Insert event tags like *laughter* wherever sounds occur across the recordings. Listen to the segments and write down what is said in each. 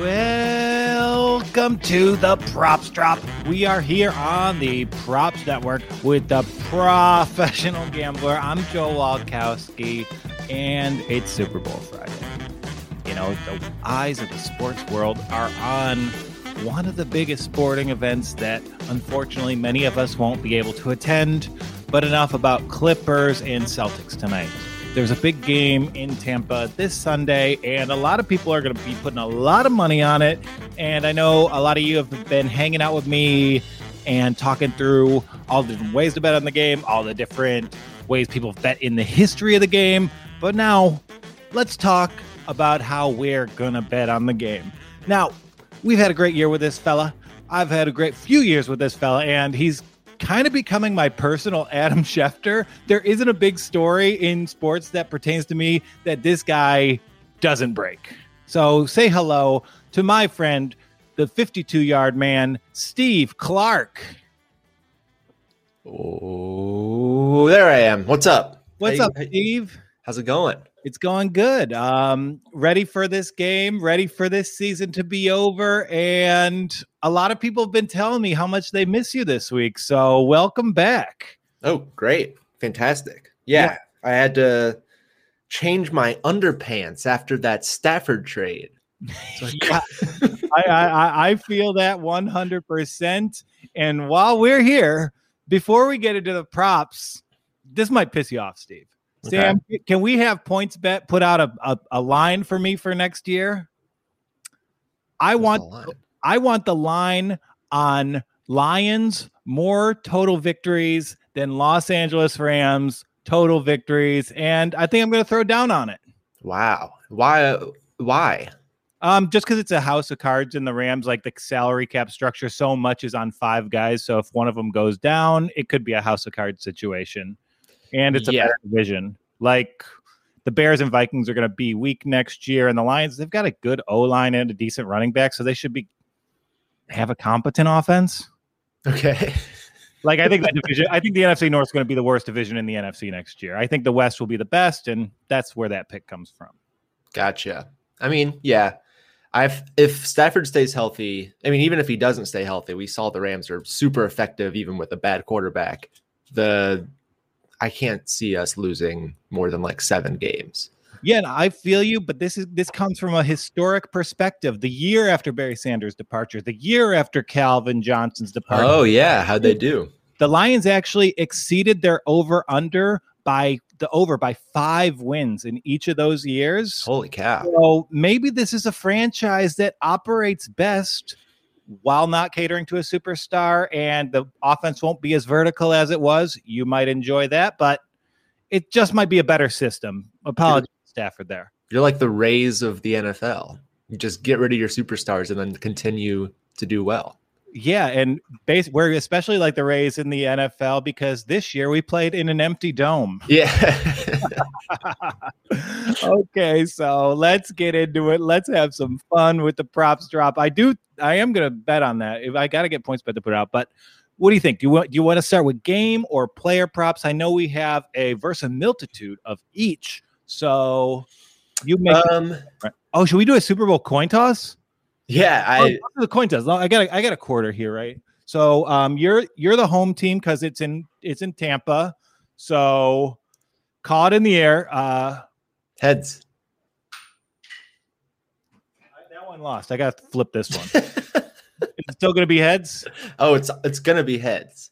Welcome to the Props Drop. We are here on the Props Network with the professional gambler. I'm Joel Walkowski, and it's Super Bowl Friday. You know, the eyes of the sports world are on one of the biggest sporting events that unfortunately many of us won't be able to attend. But enough about Clippers and Celtics tonight. There's a big game in Tampa this Sunday, and a lot of people are going to be putting a lot of money on it. And I know a lot of you have been hanging out with me and talking through all the different ways to bet on the game, all the different ways people bet in the history of the game. But now, let's talk about how we're going to bet on the game. Now, we've had a great year with this fella. I've had a great few years with this fella, and he's kind of becoming my personal *laughs* Adam Schefter. There isn't a big story in sports that pertains to me that this guy doesn't break. So say hello to my friend, the 52 yard man, Steve Clark. Oh, there I am. What's up? What's Hey, up. Steve? How's it going? It's going good. Um, ready for this game, ready for this season to be over. And a lot of people have been telling me how much they miss you this week. So welcome back. Oh, great. Fantastic. Yeah, Yeah. I had to change my underpants after that Stafford trade. So I- *laughs* Yeah, I, I, I- I feel that 100%. And while we're here, before we get into the props, this might piss you off, Steve. Okay. Sam, can we have PointsBet put out a, a, a line for me for next year? I What's want? I want the line on Lions more total victories than Los Angeles Rams total victories, and I think I'm going to throw down on it. Wow. Why? Why? Um, just because it's a house of cards in the Rams, like the salary cap structure, so much is on five guys. So if one of them goes down, it could be a house of cards situation, and it's a Yeah. better division. Like the Bears and Vikings are going to be weak next year, and the Lions they've got a good O line and a decent running back, so they should be have a competent offense. Okay. *laughs* Like I think that division, I think the NFC North is going to be the worst division in the NFC next year. I think the West will be the best, and that's where that pick comes from. Gotcha. I mean, yeah. I've if Stafford stays healthy, I mean, even if he doesn't stay healthy, we saw the Rams are super effective even with a bad quarterback. The I can't see us losing more than like seven games. Yeah, I feel you, but this is this comes from a historic perspective. The year after Barry Sanders' departure, the year after Calvin Johnson's departure, Oh yeah, how'd they do? the Lions actually exceeded their over under by the over by five wins in each of those years. Holy cow! So maybe this is a franchise that operates best while not catering to a superstar, and the offense won't be as vertical as it was. You might enjoy that, but it just might be a better system. Apologies, Stafford. There. You're like the Rays of the NFL. You just get rid of your superstars and then continue to do well. Yeah, and base we're especially like the Rays in the NFL because this year we played in an empty dome. Yeah. *laughs* okay, so let's get into it. Let's have some fun with the props drop. I do I am gonna bet on that. If I gotta get PointsBet to put out, but what do you think? Do you want do you want to start with game or player props? I know we have a versamiltitude of each. So you make um. oh, should we do a Super Bowl coin toss? Yeah. Oh, I. let's the coin toss. I got a, I got a quarter here, right? So um, you're you're the home team because it's in it's in Tampa. So call it in the air. Uh, Heads. that one lost. I got to flip this one. *laughs* it's still going to be heads. oh, it's it's gonna be heads.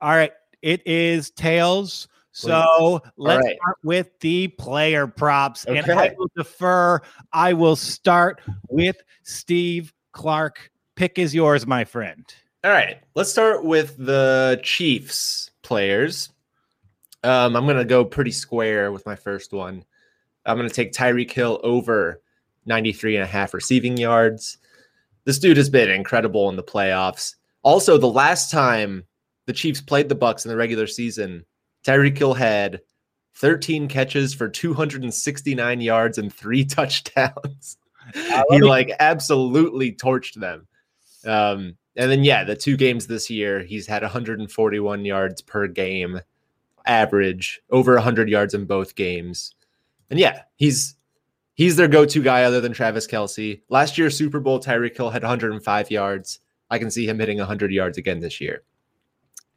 All right, it is tails. So let's right. start with the player props, and I will defer. I will start with Steve Clark. Pick is yours, my friend. All right. Let's start with the Chiefs players. Um, I'm gonna go pretty square with my first one. I'm gonna take Tyreek Hill over 93 and a half receiving yards. This dude has been incredible in the playoffs. Also, the last time the Chiefs played the Bucs in the regular season, Tyreek Hill had 13 catches for 269 yards and three *laughs* touchdowns. he like absolutely torched them. Um, and then yeah, the two games this year, he's had 141 yards per game, average over 100 yards in both games. And yeah, he's He's their go-to guy other than Travis Kelce. Last year, Super Bowl, Tyreek Hill had 105 yards. I can see him hitting 100 yards again this year.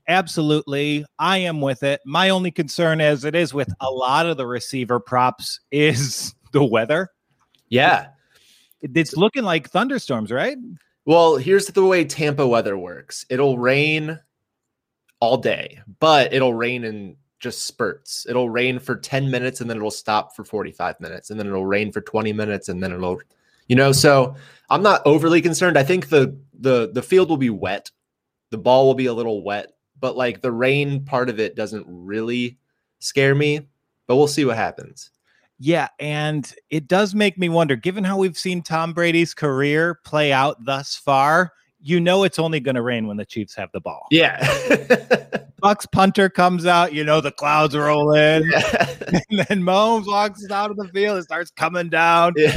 Absolutely. I am with it. My only concern, as it is with a lot of the receiver props, is *laughs* the weather. Yeah. It's looking like thunderstorms, right? Well, here's the way Tampa weather works it'll rain all day, but it'll rain in just spurts. It'll rain for 10 minutes and then it'll stop for 45 minutes and then it'll rain for 20 minutes and then it'll you know, so I'm not overly concerned. I think the the the field will be wet. The ball will be a little wet, but like the rain part of it doesn't really scare me, but we'll see what happens. Yeah, and it does make me wonder given how we've seen Tom Brady's career play out thus far, you know it's only going to rain when the Chiefs have the ball. Yeah. *laughs* Bucs punter comes out, you know the clouds roll in, yeah. *laughs* and then Mahomes walks out of the field and starts coming down. Yeah.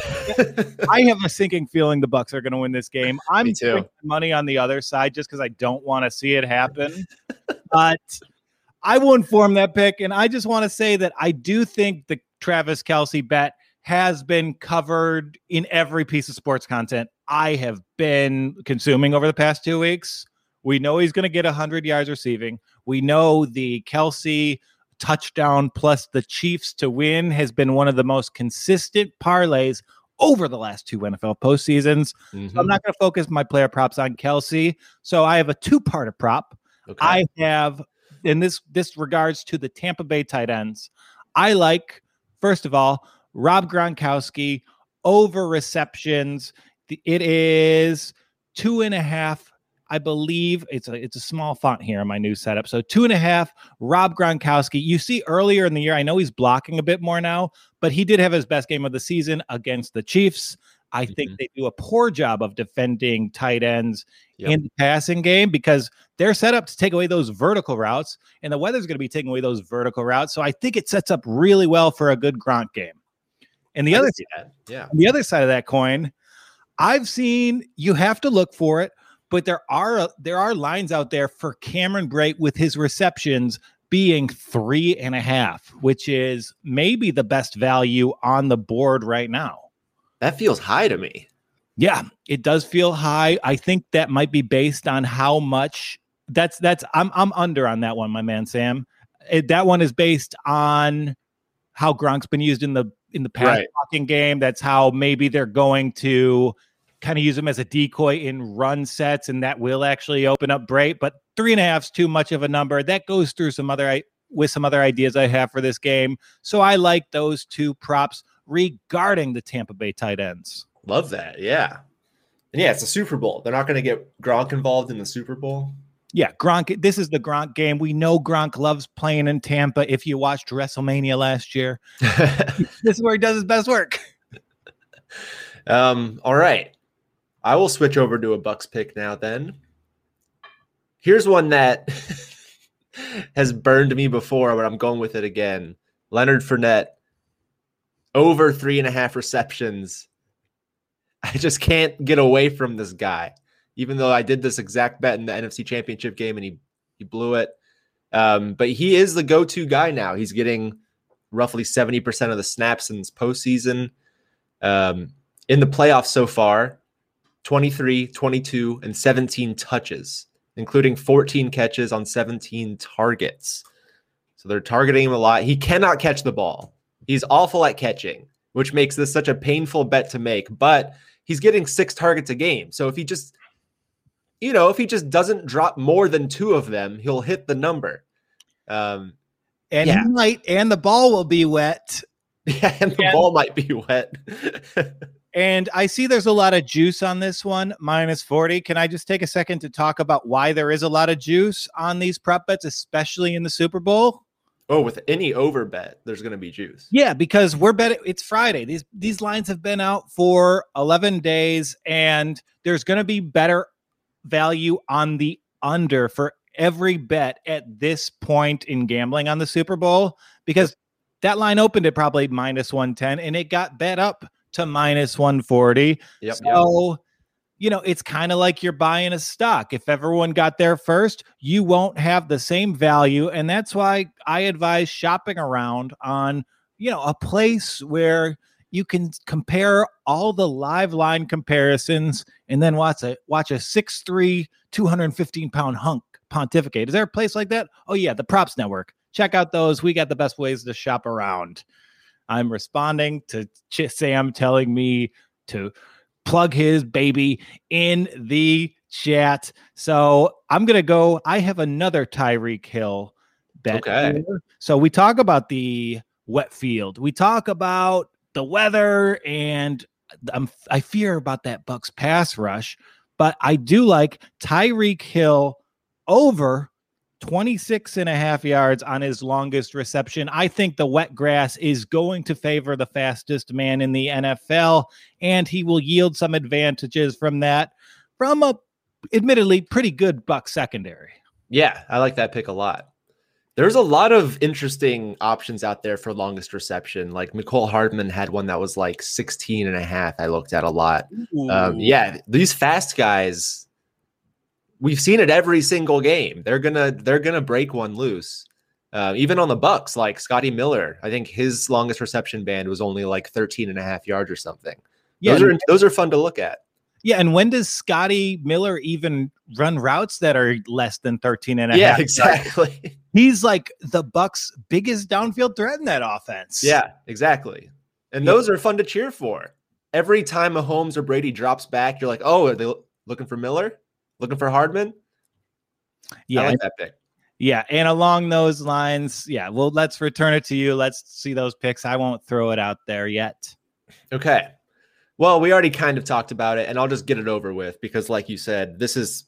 I have a sinking feeling the Bucs are going to win this game. *laughs* I'm putting money on the other side just because I don't want to see it happen. but I will inform that pick, and I just want to say that I do think the Travis Kelce bet has been covered in every piece of sports content I have been consuming over the past two weeks. We know he's going to get 100 yards receiving. We know the Kelce touchdown plus the Chiefs to win has been one of the most consistent parlays over the last two NFL postseasons. Mhm. So I'm not going to focus my player props on Kelce. So I have a two-part of prop. Okay. I have, in this this regards to the Tampa Bay tight ends. I like first of all Rob Gronkowski over receptions. It is two and a half. I believe it's a it's a small font here in my new setup. So two and a half. Rob Gronkowski. You see earlier in the year, I know he's blocking a bit more now, but he did have his best game of the season against the Chiefs. I think Mhm. they do a poor job of defending tight ends Yep. in the passing game because they're set up to take away those vertical routes, and the weather's going to be taking away those vertical routes. So I think it sets up really well for a good Gronk game. And the I other that. Yeah. the other side of that coin, I've seen you have to look for it, but there are uh, there are lines out there for Cameron Brate with his receptions being three and a half, which is maybe the best value on the board right now. That feels high to me. Yeah, it does feel high. I think that might be based on how much that's that's I'm I'm under on that one, my man Sam. It, that one is based on how Gronk's been used in the in the pass Right. blocking game. That's how maybe they're going to kind of use him as a decoy in run sets, and that will actually open up Brate. But three and a half is too much of a number. That goes through some other i- with some other ideas I have for this game. So I like those two props regarding the Tampa Bay tight ends. Love that. Yeah. And yeah, it's a Super Bowl. They're not going to get Gronk involved in the Super Bowl. Yeah, Gronk. This is the Gronk game. We know Gronk loves playing in Tampa. If you watched WrestleMania last year, *laughs* this is where he does his best work. um, all right. I will switch over to a Bucs pick now then. Here's one that *laughs* has burned me before, but I'm going with it again. Leonard Fournette over three and a half receptions. I just can't get away from this guy. Even though I did this exact bet in the NFC Championship game and he he blew it. Um, but he is the go-to guy now. He's getting roughly 70% of the snaps in this postseason. Um, in the playoffs so far, 23, 22, and 17 touches, including 14 catches on 17 targets. So they're targeting him a lot. He cannot catch the ball. He's awful at catching, which makes this such a painful bet to make. But he's getting six targets a game. So if he just, you know, if he just doesn't drop more than two of them, he'll hit the number. Um, And Yeah. he might, and the ball will be wet. *laughs* yeah, and the Yeah. ball might be wet. *laughs* And I see there's a lot of juice on this one, minus 40. Can I just take a second to talk about why there is a lot of juice on these prop bets, especially in the Super Bowl? oh, with any over bet, there's going to be juice. Yeah, because we're betting it's Friday. These these lines have been out for 11 days and there's going to be better value on the under for every bet at this point in gambling on the Super Bowl because that line opened at probably minus 110 and it got bet up to minus 140. Yep. So, you know, it's kind of like you're buying a stock. If everyone got there first, you won't have the same value. And that's why I advise shopping around on, you know, a place where you can compare all the live line comparisons and then watch a watch a 6'3, 215 pound hunk pontificate. Is there a place like that? Oh, yeah, the Props Network. Check out those. We got the best ways to shop around. I'm responding to Ch- Sam telling me to plug his baby in the chat. So I'm going to go. I have another Tyreek Hill bet. Okay. here. So we talk about the wet field. We talk about the weather and I'm, I fear about that Bucs pass rush, but I do like Tyreek Hill over 26 and a half yards on his longest reception. I think the wet grass is going to favor the fastest man in the NFL, and he will yield some advantages from that from a admittedly pretty good Buc secondary. Yeah, I like that pick a lot. There's a lot of interesting options out there for longest reception. Like Mecole Hardman had one that was like 16 and a half. I looked at a lot. Um, yeah, these fast guys, we've seen it every single game. They're gonna they're gonna break one loose. Uh, even on the Bucs, like Scotty Miller, I think his longest reception band was only like 13 and a half yards or something. Yeah, Those are those are fun to look at. yeah. And when does Scotty Miller even run routes that are less than 13 and a half? Yeah, exactly. *laughs* He's like the Bucs' biggest downfield threat in that offense. Yeah, exactly. And Yeah. those are fun to cheer for. Every time Mahomes or Brady drops back, you're like, oh, are they looking for Miller? Looking for Hardman? yeah, I like that pick. Yeah, and along those lines, yeah. Well, let's return it to you. Let's see those picks. I won't throw it out there yet. Okay. Well, we already kind of talked about it, and I'll just get it over with because, like you said, this is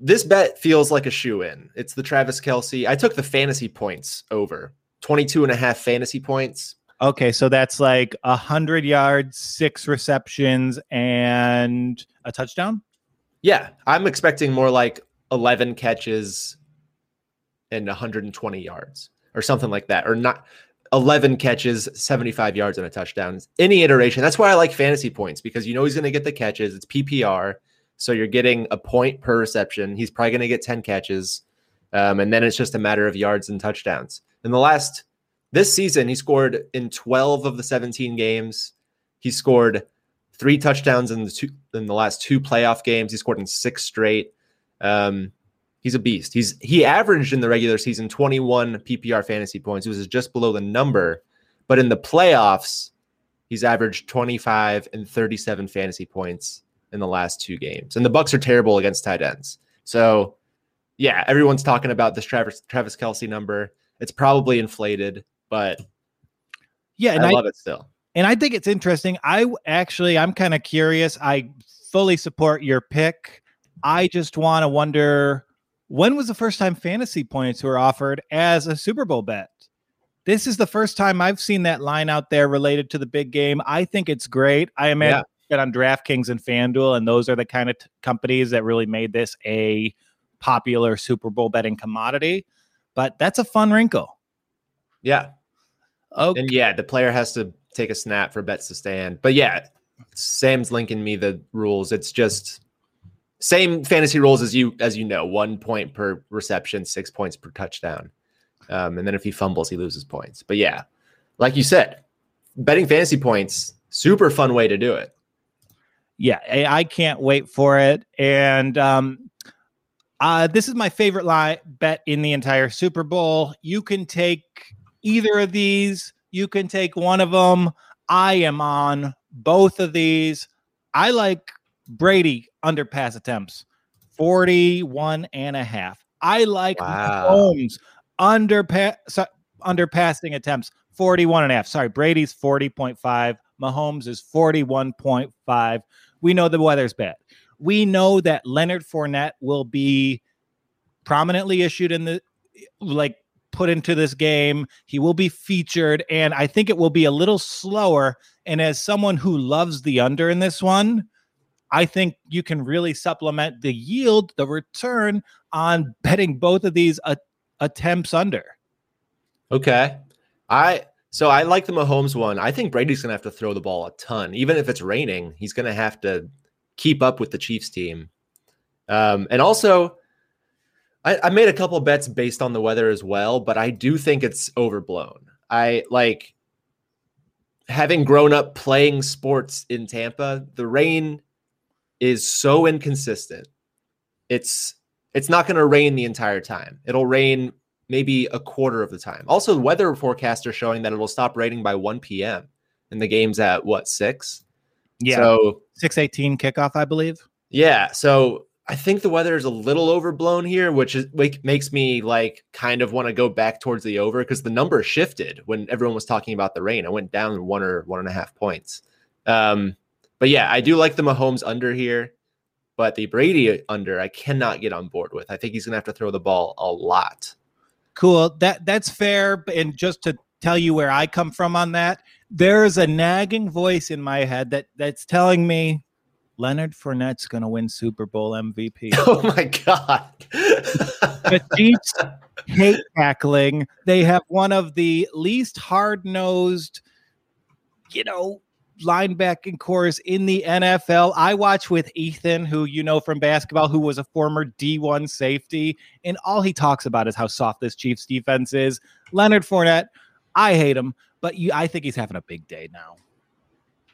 this bet feels like a shoe in. It's the Travis Kelce. I took the fantasy points over 22 and a half fantasy points. Okay, so that's like a hundred yards, six receptions, and a touchdown. Yeah, I'm expecting more like 11 catches and 120 yards or something like that, or not 11 catches, 75 yards and a touchdown. Any iteration. That's why I like fantasy points because you know he's going to get the catches. It's PPR, so you're getting a point per reception. He's probably going to get 10 catches, um, and then it's just a matter of yards and touchdowns. In the last this season, he scored in 12 of the 17 games. He scored three touchdowns in the two in the last two playoff games. He scored in six straight. Um, he's a beast. He's he averaged in the regular season 21 PPR fantasy points. He was just below the number, but in the playoffs, he's averaged 25 and 37 fantasy points in the last two games. And the Bucs are terrible against tight ends. So, yeah, everyone's talking about this Travis Travis Kelce number. It's probably inflated, but Yeah, and I I, love it still. and I think it's interesting. I actually, I'm kind of curious. I fully support your pick. I just want to wonder when was the first time fantasy points were offered as a Super Bowl bet? This is the first time I've seen that line out there related to the big game. I think it's great. I imagine it on DraftKings and FanDuel, and those are the kind of t- companies that really made this a popular Super Bowl betting commodity. But that's a fun wrinkle. Yeah. Okay. And yeah, the player has to take a snap for bets to stand. But yeah, Sam's linking me the rules. It's just same fantasy rules as you as you know, one point per reception, six points per touchdown. Um, and then if he fumbles, he loses points. But yeah, like you said, betting fantasy points, super fun way to do it. Yeah I, I can't wait for it and um uh this is my favorite lie bet in the entire super bowl. You can take either of these. You can take one of them i am on both of these. I like brady under pass attempts 41 and a half. I like Wow. Mahomes under pa- so, under passing attempts 41 and a half. Sorry brady's 40.5 mahomes is 41.5 we know the weather's bad. We know that Leonard Fournette will be prominently issued in the like put into this game. He will be featured, and I think it will be a little slower. And as someone who loves the under in this one, I think you can really supplement the yield, the return on *laughs* betting both of these a- attempts under. Okay. I so I like the Mahomes one. I think Brady's gonna have to throw the ball a ton. Even if it's raining, he's gonna have to keep up with the Chiefs team. Um, and also I, I made a couple bets based on the weather as well, but I do think it's overblown. I like having grown up playing sports in Tampa, the rain is so inconsistent. It's it's not going to rain the entire time. It'll rain maybe a quarter of the time. Also, the weather forecast are showing that it will stop raining by 1 p.m. and the game's at what, 6? Yeah. So 618 kickoff, I believe. Yeah. So I think the weather is a little overblown here, which is like makes me like kind of want to go back towards the over because the number shifted when everyone was talking about the rain. I went down one or one and a half points. Um, but yeah, I do like the Mahomes under here, but the Brady under I cannot get on board with. I think he's gonna have to throw the ball a lot. Cool. That that's fair. And just to tell you where I come from on that, there's a nagging voice in my head that that's telling me Leonard Fournette's going to win Super Bowl MVP. *laughs* Oh my god! the Chiefs hate tackling. They have one of the least hard nosed, you know, linebacking corps in the NFL. I watch with Ethan, who you know from basketball, who was a former D1 safety, and all he talks about is how soft this Chiefs defense is. Leonard Fournette, I hate him, but you, I think he's having a big day now.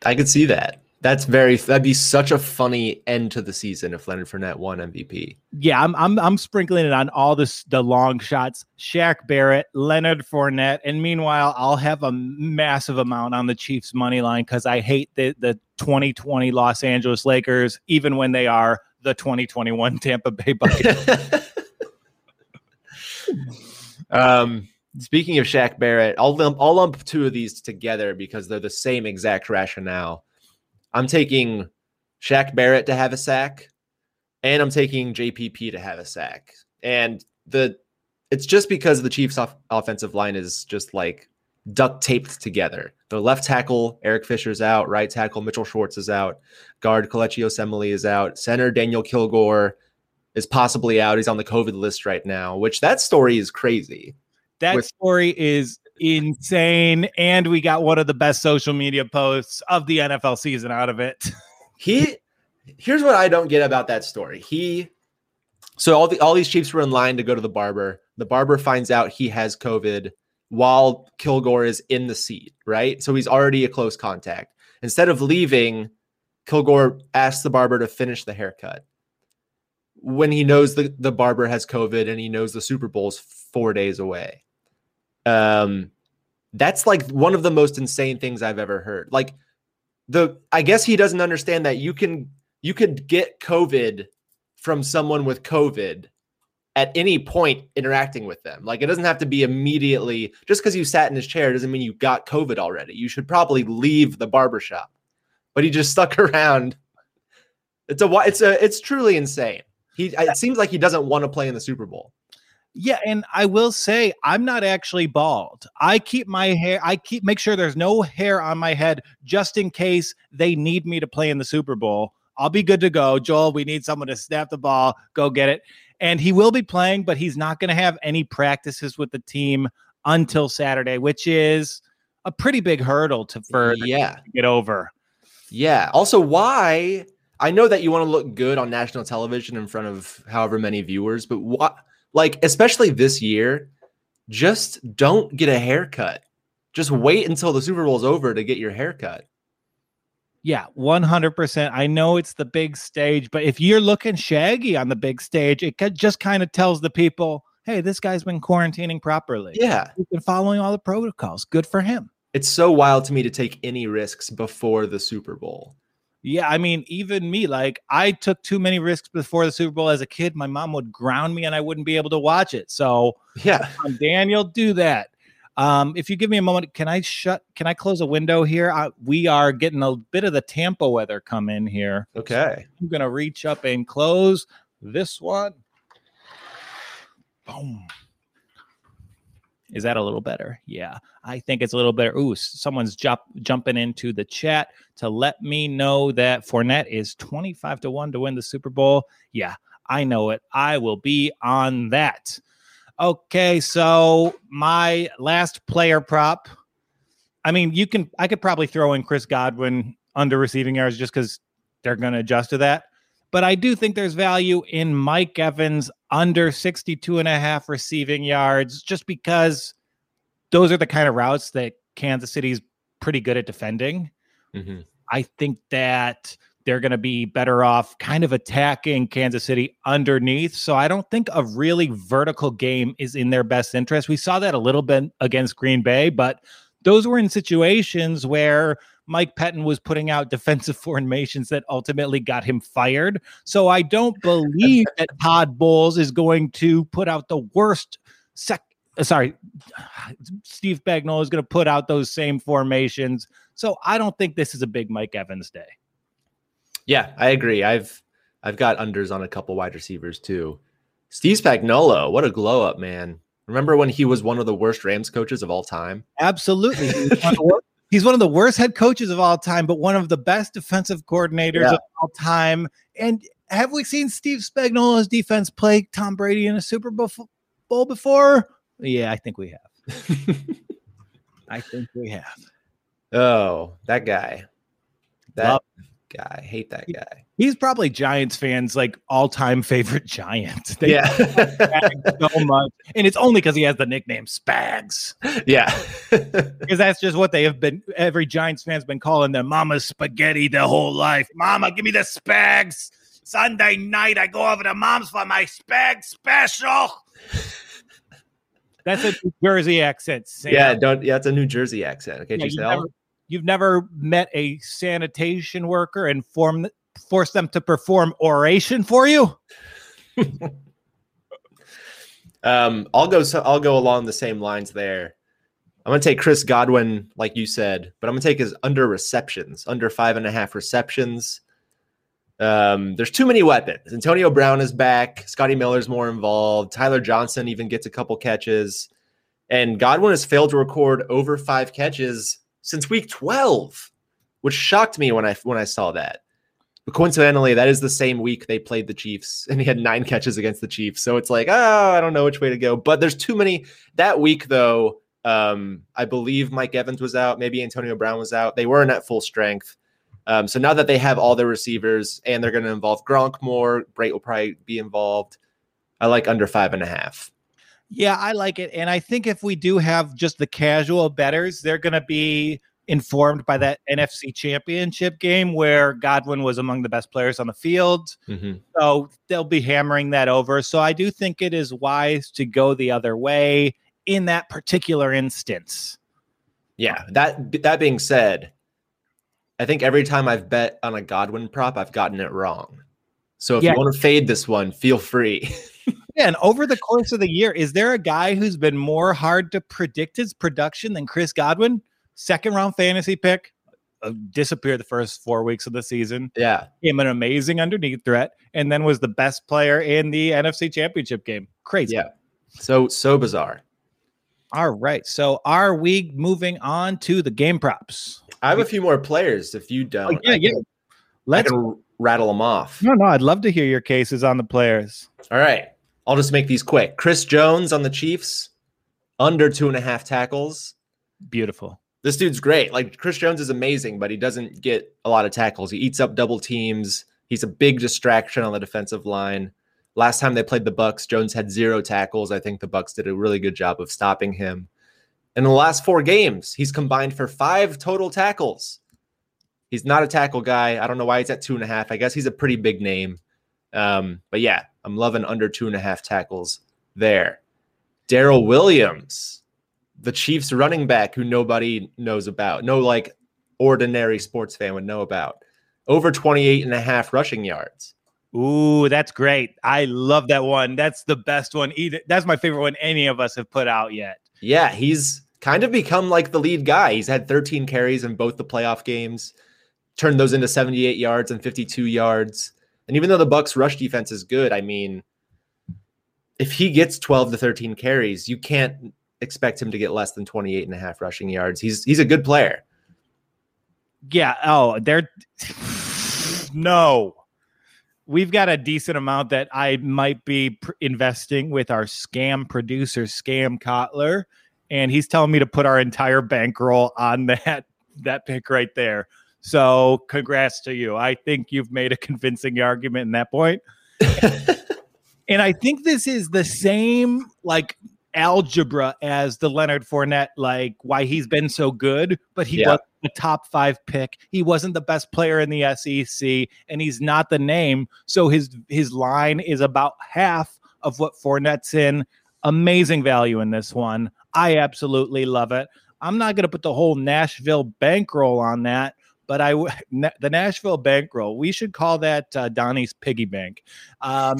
I could see that. That's very that'd be such a funny end to the season if Leonard Fournette won MVP. Yeah, I'm I'm I'm sprinkling it on all this the long shots. Shaq Barrett, Leonard Fournette, and meanwhile I'll have a massive amount on the Chiefs money line because I hate the the 2020 Los Angeles Lakers, even when they are the 2021 Tampa Bay *laughs* Buccaneers. um speaking of Shaq Barrett, I'll lump I'll lump two of these together because they're the same exact rationale. I'm taking Shaq Barrett to have a sack, and I'm taking JPP to have a sack. And the it's just because the Chiefs' off- offensive line is just like duct taped together. The left tackle Eric Fisher's out, right tackle Mitchell Schwartz is out, guard Kelechi Osemele is out, center Daniel Kilgore is possibly out. He's on the COVID list right now, which that story is crazy. That With- story is insane. And we got one of the best social media posts of the NFL season out of it. *laughs* he here's what I don't get about that story. He so all the all these Chiefs were in line to go to the barber. The barber finds out he has COVID while Kilgore is in the seat, right? So he's already a close contact. Instead of leaving, Kilgore asks the barber to finish the haircut. When he knows the, the barber has COVID and he knows the Super Bowl's four days away. Um, that's like one of the most insane things I've ever heard. Like the, I guess he doesn't understand that you can you could get COVID from someone with COVID at any point interacting with them. Like it doesn't have to be immediately just because you sat in his chair doesn't mean you got COVID already. You should probably leave the barbershop. But he just *laughs* stuck around. It's a it's a it's truly insane. He it seems like he doesn't want to play in the Super Bowl. Yeah, and I will say I'm not actually bald. I keep my hair I keep make sure there's no hair on my head just in case they need me to play in the Super Bowl. I'll be good to go. Joel, we need someone to snap the ball, go get it. And he will be playing, but he's not going to have any practices with the team until Saturday, which is a pretty big hurdle to for yeah. To get over. Yeah. Also, why I know that you want to look good on national television in front of however many viewers, but what like especially this year, just don't get a haircut. Just wait until the Super Bowl's over to get your haircut. Yeah, 100%. I know it's the big stage, but if you're looking shaggy on the big stage, it just kind of tells the people, hey, this guy's been quarantining properly. Yeah. He's been following all the protocols. Good for him. It's so wild to me to take any risks before the Super Bowl. Yeah, I mean, even me, like I took too many risks before the Super Bowl as a kid. My mom would ground me and I wouldn't be able to watch it. So, yeah, *laughs* um, Daniel, do that. Um, if you give me a moment, can I shut? Can I close a window here? I, we are getting a bit of the Tampa weather come in here. Okay, so I'm gonna reach up and close this one. Boom. Is that a little better? Yeah, I think it's a little better. Ooh, someone's jump, jumping into the chat to let me know that Fournette is 25 to 1 to win the Super Bowl. Yeah, I know it. I will be on that. Okay, so my last player prop. I mean, you can I could probably throw in Chris Godwin under receiving yards just because they're going to adjust to that. But I do think there's value in Mike Evans under 62 and a half receiving yards just because those are the kind of routes that Kansas City's pretty good at defending. hmm I think that they're going to be better off kind of attacking Kansas City underneath. So I don't think a really vertical game is in their best interest. We saw that a little bit against Green Bay, but those were in situations where Mike Pettine was putting out defensive *laughs* formations that ultimately got him fired. So I don't believe that Todd Bowles is going to put out the worst sec. uh, Sorry, *sighs* Steve Spagnuolo is going to put out those same formations. So I don't think this is a big Mike Evans day. Yeah, I agree. I've I've got unders on a couple wide receivers too. Steve Spagnuolo, what a glow up, man! Remember when he was one of the worst Rams coaches of all time? Absolutely. *laughs* He's one, of the wor- he's one of the worst head coaches of all time, but one of the best defensive coordinators Yeah. of all time. And have we seen Steve Spagnuolo's defense play Tom Brady in a Super Bowl Bowl before? Yeah, I think we have. *laughs* I think we have. oh, that guy. That Love- guy. Hate that guy. He's probably Giants fans like all-time favorite Giant. *laughs* They Yeah. So much, and it's only because he has the nickname Spags. yeah. *laughs* because that's just what they have been. Every Giants fan's been calling them mama spaghetti their whole life. Mama, give me the spags. Sunday night, I go over to Mom's for my spag special. That's a New Jersey accent. Sam. yeah, don't yeah, it's a New Jersey accent. Okay, Yeah, Giselle. You've never met a sanitation worker and form force them to perform oration for you. *laughs* Um, I'll go. So I'll go along the same lines there. I'm gonna take Chris Godwin, like you said, but I'm gonna take his under receptions, under five and a half receptions. Um, there's too many weapons. Antonio Brown is back. Scotty Miller's more involved. Tyler Johnson even gets a couple catches, and Godwin has failed to record over five catches since week 12, which shocked me when I when I saw that. But coincidentally, that is the same week they played the Chiefs, *laughs* and he had nine catches against the Chiefs. So it's like, oh, I don't know which way to go. But there's too many. That week, though, um, I believe Mike Evans was out. Maybe Antonio Brown was out. They weren't at full strength. Um, so now that they have all their receivers and they're going to involve Gronk more, Brate will probably be involved. I like under five and a half. Yeah, I like it. And I think if we do have just the casual betters, they're going to be informed by that NFC championship game where Godwin was among the best players on the field. Mhm. So they'll be hammering that over. So I do think it is wise to go the other way in that particular instance. Yeah. That that being said, I think every time I've bet on a Godwin prop, I've gotten it wrong. So if Yeah. you want to fade this one, feel free. *laughs* Yeah, and over the course of the year, is there a guy who's been more hard to predict his production than Chris Godwin? Second round fantasy pick, uh, disappeared the first four weeks of the season. yeah. Became an amazing underneath threat, and then was the best player in the NFC Championship game. Crazy. Yeah. So so bizarre. All right. So are we moving on to the game props? I have a few more players. If you don't, Oh, yeah, yeah. Let's. rattle them off. No, no. I'd love to hear your cases on the players. All right. I'll just make these quick. Chris Jones on the Chiefs, under two and a half tackles. Beautiful. This dude's great. Like Chris Jones is amazing, but he doesn't get a lot of tackles. He eats up double teams. He's a big distraction on the defensive line. Last time they played the Bucs, Jones had zero tackles. I think the Bucs did a really good job of stopping him. In the last four games, he's combined for five total tackles. He's not a tackle guy. I don't know why he's at two and a half. I guess he's a pretty big name. Um, but yeah, I'm loving under two and a half tackles there. Darrel Williams, the Chiefs running back who nobody knows about. No, like ordinary sports fan would know about. Over 28 and a half rushing yards. Ooh, that's great. I love that one. That's the best one. Either that's my favorite one any of us have put out yet. Yeah, he's kind of become like the lead guy. He's had 13 carries in both the playoff games, turned those into 78 yards and 52 yards. And even though the Bucs rush defense is good, I mean, if he gets 12 to 13 carries, you can't expect him to get less than 28 and a half rushing yards. He's he's a good player. Yeah. Oh, they're no. We've got a decent amount that I might be pr- investing with our scam producer, Scam Kotler, and he's telling me to put our entire bankroll on that that pick right there. So, congrats to you. I think you've made a convincing argument in that point. *laughs* And I think this is the same like algebra as the Leonard Fournette, like why he's been so good, but he Yeah. wasn't the top five pick. He wasn't the best player in the SEC, and he's not the name. So his his line is about half of what Fournette's in. Amazing value in this one. I absolutely love it. I'm not going to put the whole Nashville bankroll on that, but I *laughs* the Nashville bankroll. We should call that uh, Donnie's piggy bank. Um,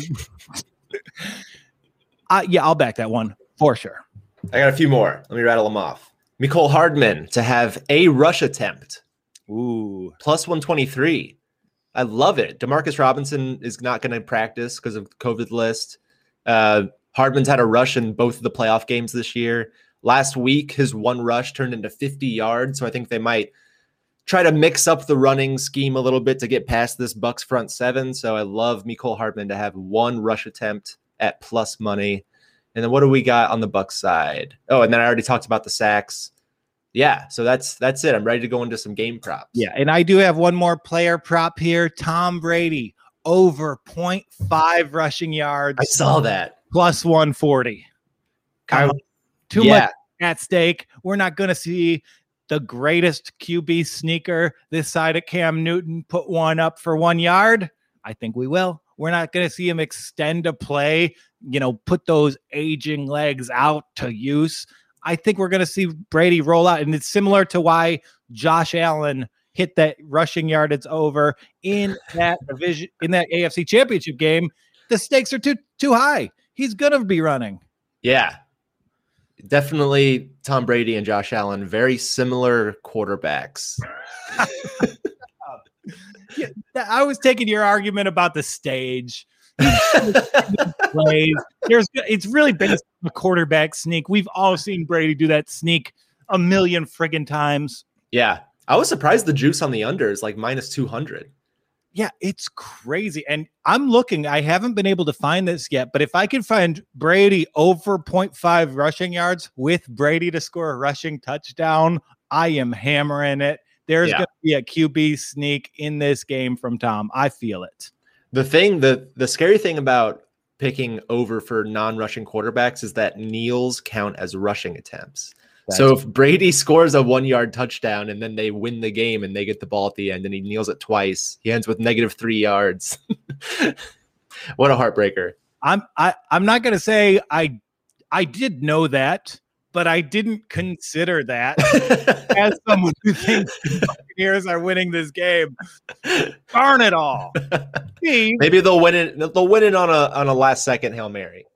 *laughs* I, yeah, I'll back that one for sure. I got a few more. Let me rattle them off. Mecole Hardman to have a rush attempt Ooh, plus 123. I love it. Demarcus Robinson is not going to practice because of COVID list. Uh, Hardman's had a rush in both of the playoff games this year. Last week, his one rush turned into 50 yards. So I think they might try to mix up the running scheme a little bit to get past this Bucs front seven. So I love Mecole Hardman to have one rush attempt at plus money. And then what do we got on the Bucks side? Oh, and then I already talked about the sacks. Yeah, so that's that's it. I'm ready to go into some game props. yeah, and I do have one more player prop here. Tom Brady over 0.5 rushing yards I saw that. plus 140. Come I- Too yeah, much at stake. We're not going to see the greatest QB sneaker this side of Cam Newton put one up for one yard. I think we will. We're not going to see him extend a play, you know, put those aging legs out to use. I think we're going to see Brady roll out. And it's similar to why Josh Allen hit that rushing yardage over in *laughs* that division, in that AFC championship game. The stakes are too too high. He's going to be running. yeah. Definitely Tom Brady and Josh Allen, very similar quarterbacks. *laughs* Yeah, I was taking your argument about the stage. *laughs* plays. There's it's really based on a quarterback sneak. We've all seen Brady do that sneak a million friggin' times. yeah. I was surprised the juice on the under is like minus 200. Yeah, it's crazy. And I'm looking, I haven't been able to find this yet, but if I can find Brady over 0.5 rushing yards with Brady to score a rushing touchdown, I am hammering it. There's Yeah. going to be a QB sneak in this game from Tom. I feel it. The thing, the the scary thing about picking over for non-rushing quarterbacks is that kneels count as rushing attempts. So if Brady scores a one-yard touchdown and then they win the game and they get the ball at the end and he kneels it twice, he ends with negative three yards. *laughs* what a heartbreaker. I'm I I'm not gonna say I I did know that, but I didn't consider that *laughs* as someone who thinks the Buccaneers are winning this game. Darn it all. Steve, Maybe they'll win it. They'll win it on a on a last second hail mary.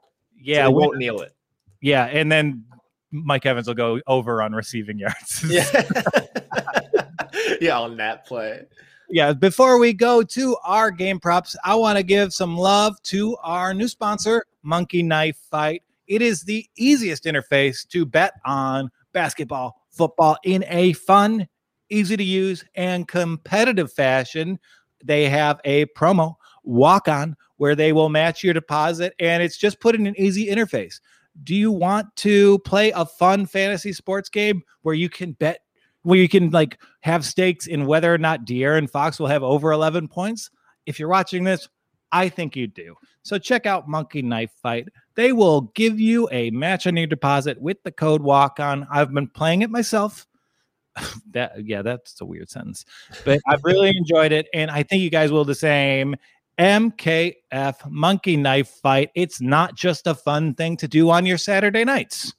yeah, so won't kneel it. yeah, and then Mike Evans will go over on receiving yards. *laughs* Yeah, *laughs* yeah, on that play. yeah, before we go to our game props, I want to give some love to our new sponsor, Monkey Knife Fight. It is the easiest interface to bet on basketball, football in a fun, easy to use, and competitive fashion. They have a promo walk on where they will match your deposit, and it's just put in an easy interface. Do you want to play a fun fantasy sports game where you can bet where you can like have stakes in whether or not De'Aaron Fox will have over 11 points. If you're watching this, I think you do. So check out Monkey Knife Fight. They will give you a match on your deposit with the code walk on. I've been playing it myself. *laughs* that yeah, that's a weird sentence. But I've really enjoyed it and I think you guys will the same. MKF Monkey Knife Fight. It's not just a fun thing to do on your Saturday nights.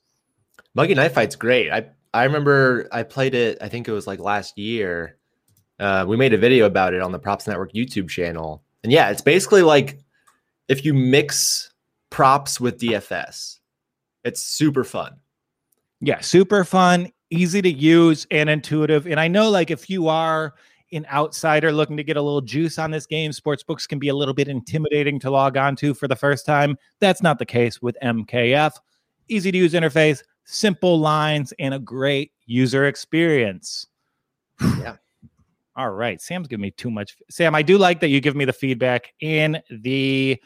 Monkey Knife Fight's great. I I remember I played it. I think it was like last year. Uh, we made a video about it on the Props Network YouTube channel, and yeah, it's basically like if you mix props with DFS, it's super fun. Yeah, super fun, easy to use, and intuitive. And I know, like, if you are an outsider looking to get a little juice on this game, sports books can be a little bit intimidating to log on to for the first time. That's not the case with MKF. Easy to use interface, simple lines, and a great user experience. Yeah. All right. Sam's giving me too much. Sam, I do like that you give me the feedback in the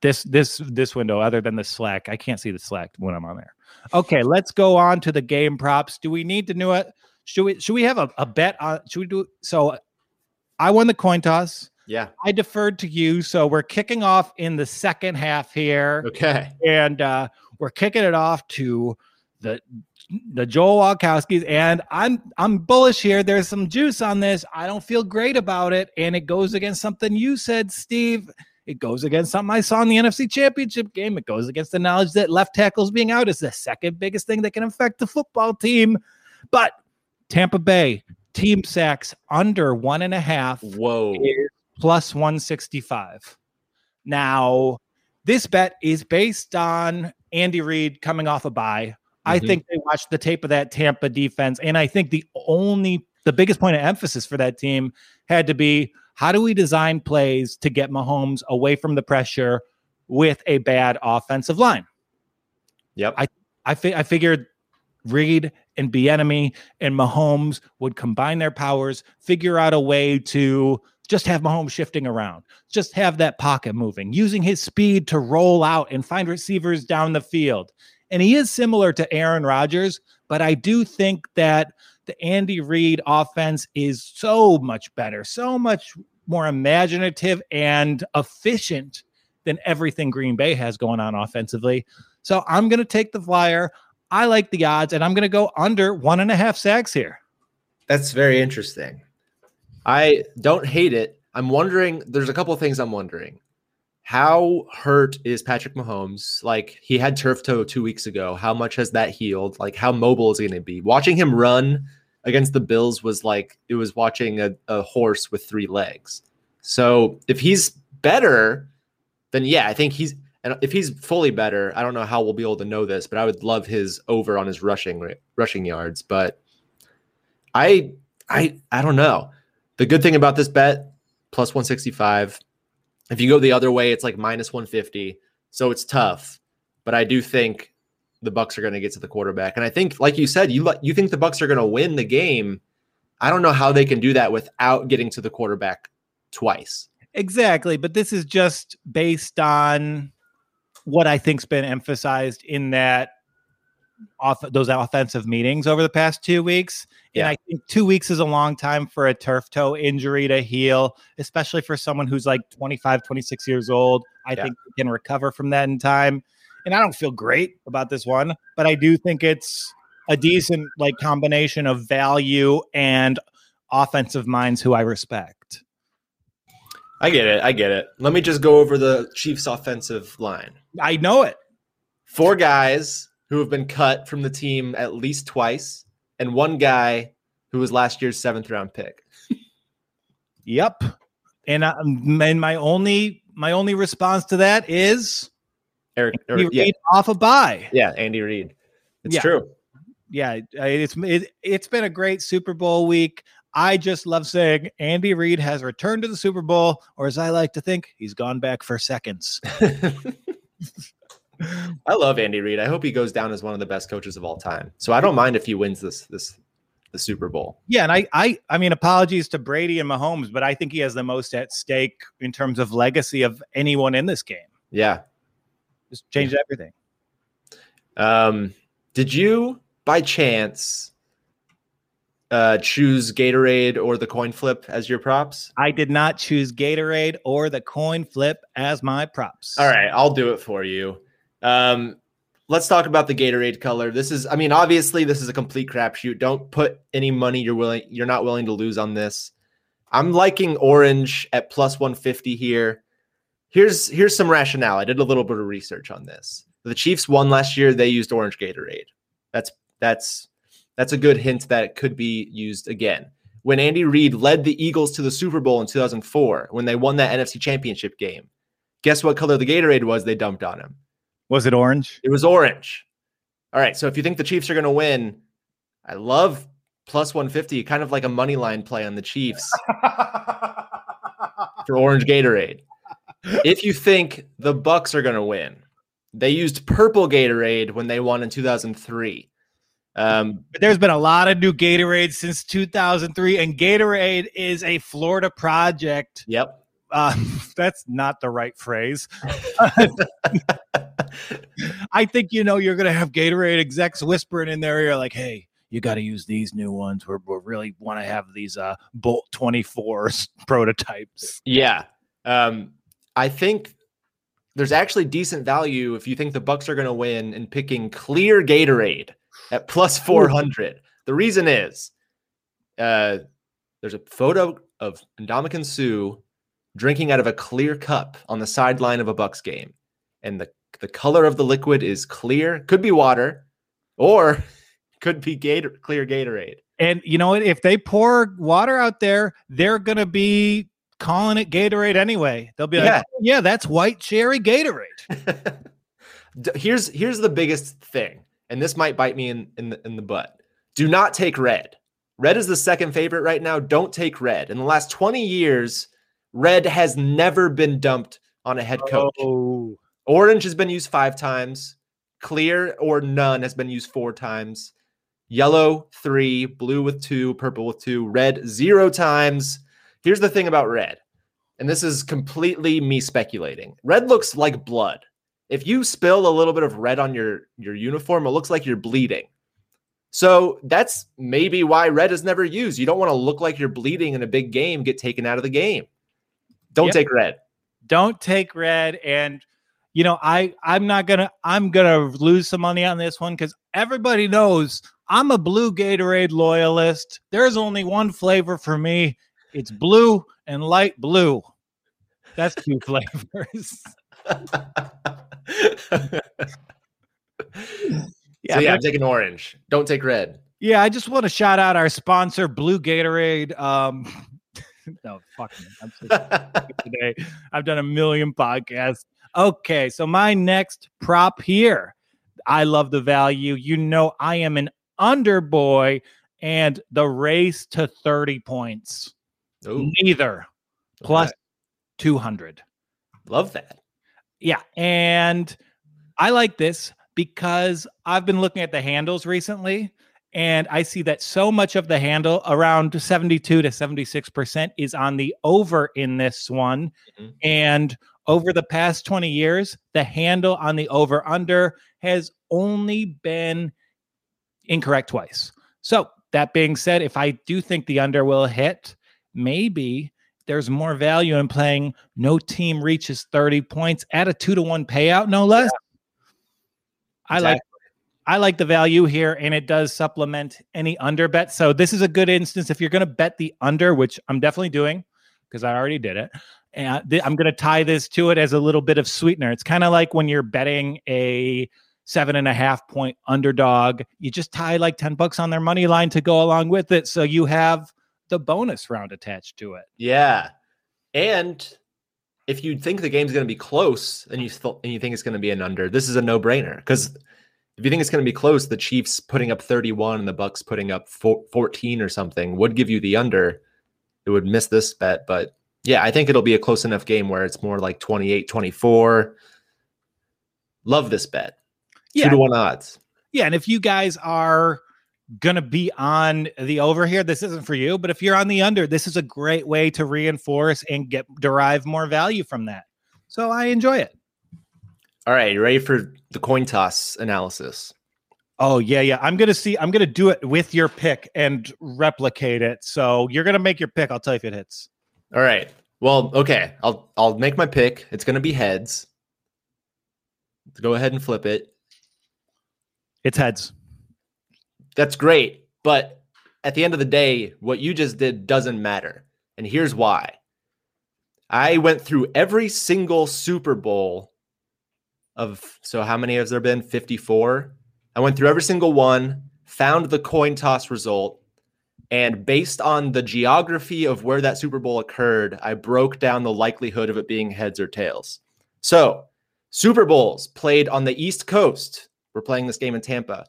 this this this window other than the slack i can't see the slack when i'm on there okay let's go on to the game props do we need to know it should we should we have a, a bet on should we do so i won the coin toss Yeah. i deferred to you so we're kicking off in the second half here Okay. and uh we're kicking it off to the the Joel Walkowskis, and I'm I'm bullish here. There's some juice on this. I don't feel great about it, and it goes against something you said, Steve. It goes against something I saw in the NFC Championship game. It goes against the knowledge that left tackles being out is the second biggest thing that can affect the football team. But Tampa Bay team sacks under one and a half. Whoa. Plus 165. Now, this bet is based on Andy Reid coming off a bye. I Mhm. think they watched the tape of that Tampa defense. And I think the only, the biggest point of emphasis for that team had to be how do we design plays to get Mahomes away from the pressure with a bad offensive line? Yep. I- I, fi- I figured Reid and Bieniemy and Mahomes would combine their powers, figure out a way to just have Mahomes shifting around, just have that pocket moving, using his speed to roll out and find receivers down the field. And he is similar to Aaron Rodgers, but I do think that the Andy Reid offense is so much better, so much more imaginative and efficient than everything Green Bay has going on offensively. So I'm going to take the flyer. I like the odds, and I'm going to go under one and a half sacks here. That's very interesting. I don't hate it. I'm wondering, there's a couple of things I'm wondering. How hurt is Patrick Mahomes? Like he had turf toe two weeks ago. How much has that healed? Like how mobile is he going to be? Watching him run against the Bills was like it was watching a, a horse with three legs. So if he's better, then yeah, I think he's and if he's fully better, I don't know how we'll be able to know this, but I would love his over on his rushing rushing yards. But I I I don't know. The good thing about this bet plus 165. If you go the other way, it's like minus 150. So it's tough. But I do think the Bucs are going to get to the quarterback. And I think, like you said, you you think the Bucs are going to win the game. I don't know how they can do that without getting to the quarterback twice. Exactly, but this is just based on what I think's been emphasized in that off those offensive meetings over the past two weeks. And Yeah. I think two weeks is a long time for a turf toe injury to heal, especially for someone who's like 25, 26 years old. I Yeah. think can recover from that in time. And I don't feel great about this one, but I do think it's a decent like combination of value and offensive minds who I respect. I get it. I get it. Let me just go over the Chiefs' offensive line. I know it. Four guys who have been cut from the team at least twice, and one guy who was last year's seventh round pick. *laughs* Yep. And uh, and my only my only response to that is Eric, or- he yeah, off a bye. yeah, Andy Reid. It's Yeah. true. Yeah, it's it, it's been a great Super Bowl week. I just love saying Andy Reid has returned to the Super Bowl, or as I like to think, he's gone back for seconds. *laughs* I love Andy Reid. I hope he goes down as one of the best coaches of all time. So I don't mind if he wins this this the Super Bowl. Yeah, and I I I mean apologies to Brady and Mahomes, but I think he has the most at stake in terms of legacy of anyone in this game. Yeah. Just changed everything. Um, did you by chance uh choose Gatorade or the coin flip as your props? I did not choose Gatorade or the coin flip as my props. All right, I'll do it for you. Um, let's talk about the Gatorade color. This is, I mean, obviously, this is a complete crapshoot. Don't put any money you're willing, you're not willing to lose on this. I'm liking orange at plus 150 here. Here's here's some rationale. I did a little bit of research on this. The Chiefs won last year. They used orange Gatorade. That's that's that's a good hint that it could be used again. When Andy Reid led the Eagles to the Super Bowl in 2004, when they won that NFC Championship game, guess what color the Gatorade was they dumped on him? Was it orange? It was orange. All right. So if you think the Chiefs are going to win, I love plus 150, kind of like a money line play on the Chiefs *laughs* for orange Gatorade. If you think the Bucs are going to win, they used purple Gatorade when they won in 2003. Um, But there's been a lot of new Gatorade since 2003, and Gatorade is a Florida project. yep. Uh, *laughs* that's not the right phrase. *laughs* I think you know you're going to have Gatorade execs whispering in their ear, like, "Hey, you got to use these new ones. We're, we really want to have these uh, Bolt 24 *laughs* prototypes." Yeah. Um, I think there's actually decent value if you think the Bucs are going to win in picking clear Gatorade at plus 400. The reason is uh, there's a photo of Ndamukong Suh drinking out of a clear cup on the sideline of a Bucs game. And the, the color of the liquid is clear, could be water, or *laughs* could be Gator, clear Gatorade. And you know what? If they pour water out there, they're going to be calling it Gatorade anyway. They'll be yeah. like, oh, "Yeah, that's white cherry Gatorade." *laughs* here's here's the biggest thing, and this might bite me in in the, in the butt. Do not take red. Red is the second favorite right now. Don't take red. In the last 20 years, red has never been dumped on a head coach. Oh. Orange has been used five times. Clear or none has been used four times. Yellow, three. Blue with two. Purple with two. Red, zero times. Here's the thing about red, and this is completely me speculating. Red looks like blood. If you spill a little bit of red on your, your uniform, it looks like you're bleeding. So that's maybe why red is never used. You don't want to look like you're bleeding in a big game, get taken out of the game. Don't yep. take red. Don't take red. And you know, I I'm not gonna I'm gonna lose some money on this one because everybody knows I'm a blue Gatorade loyalist. There's only one flavor for me. It's blue and light blue. That's two *laughs* flavors. *laughs* *laughs* Yeah, so yeah, I'm taking orange. Don't take red. Yeah, I just want to shout out our sponsor, Blue Gatorade. Um, *laughs* no, fuck me. I'm so *laughs* today. I've done a million podcasts. Okay, so my next prop here. I love the value. You know, I am an under boy, and the race to 30 points. Ooh. Neither plus okay. 200. Love that. Yeah. And I like this because I've been looking at the handles recently and I see that so much of the handle, around 72 to 76%, is on the over in this one. Mm-hmm. And over the past 20 years, the handle on the over under has only been incorrect twice. So, that being said, if I do think the under will hit, maybe there's more value in playing no team reaches 30 points at a two to one payout, no less. Yeah. I like I like the value here, and it does supplement any under bet. So this is a good instance if you're going to bet the under, which I'm definitely doing because I already did it. And th- I'm going to tie this to it as a little bit of sweetener. It's kind of like when you're betting a seven and a half point underdog. You just tie like 10 bucks on their money line to go along with it. So you have the bonus round attached to it. Yeah. And if you think the game's going to be close and you th- and you think it's going to be an under, this is a no brainer because if you think it's going to be close, the Chiefs putting up 31 and the Bucs putting up 14 or something would give you the under. It would miss this bet, but yeah, I think it'll be a close enough game where it's more like 28 24. Love this bet. Yeah. Two to one odds. Yeah. And if you guys are going to be on the over here, this isn't for you. But if you're on the under, this is a great way to reinforce and get derive more value from that. So I enjoy it. All right, you ready for the coin toss analysis? Oh yeah, yeah. I'm gonna see. I'm gonna do it with your pick and replicate it. So you're gonna make your pick. I'll tell you if it hits. All right. Well, okay. I'll I'll make my pick. It's gonna be heads. Go ahead and flip it. It's heads that's great. But at the end of the day, what you just did doesn't matter. And here's why I went through every single Super Bowl of, so how many has there been? 54. I went through every single one, found the coin toss result. And based on the geography of where that Super Bowl occurred, I broke down the likelihood of it being heads or tails. So, Super Bowls played on the East Coast. We're playing this game in Tampa.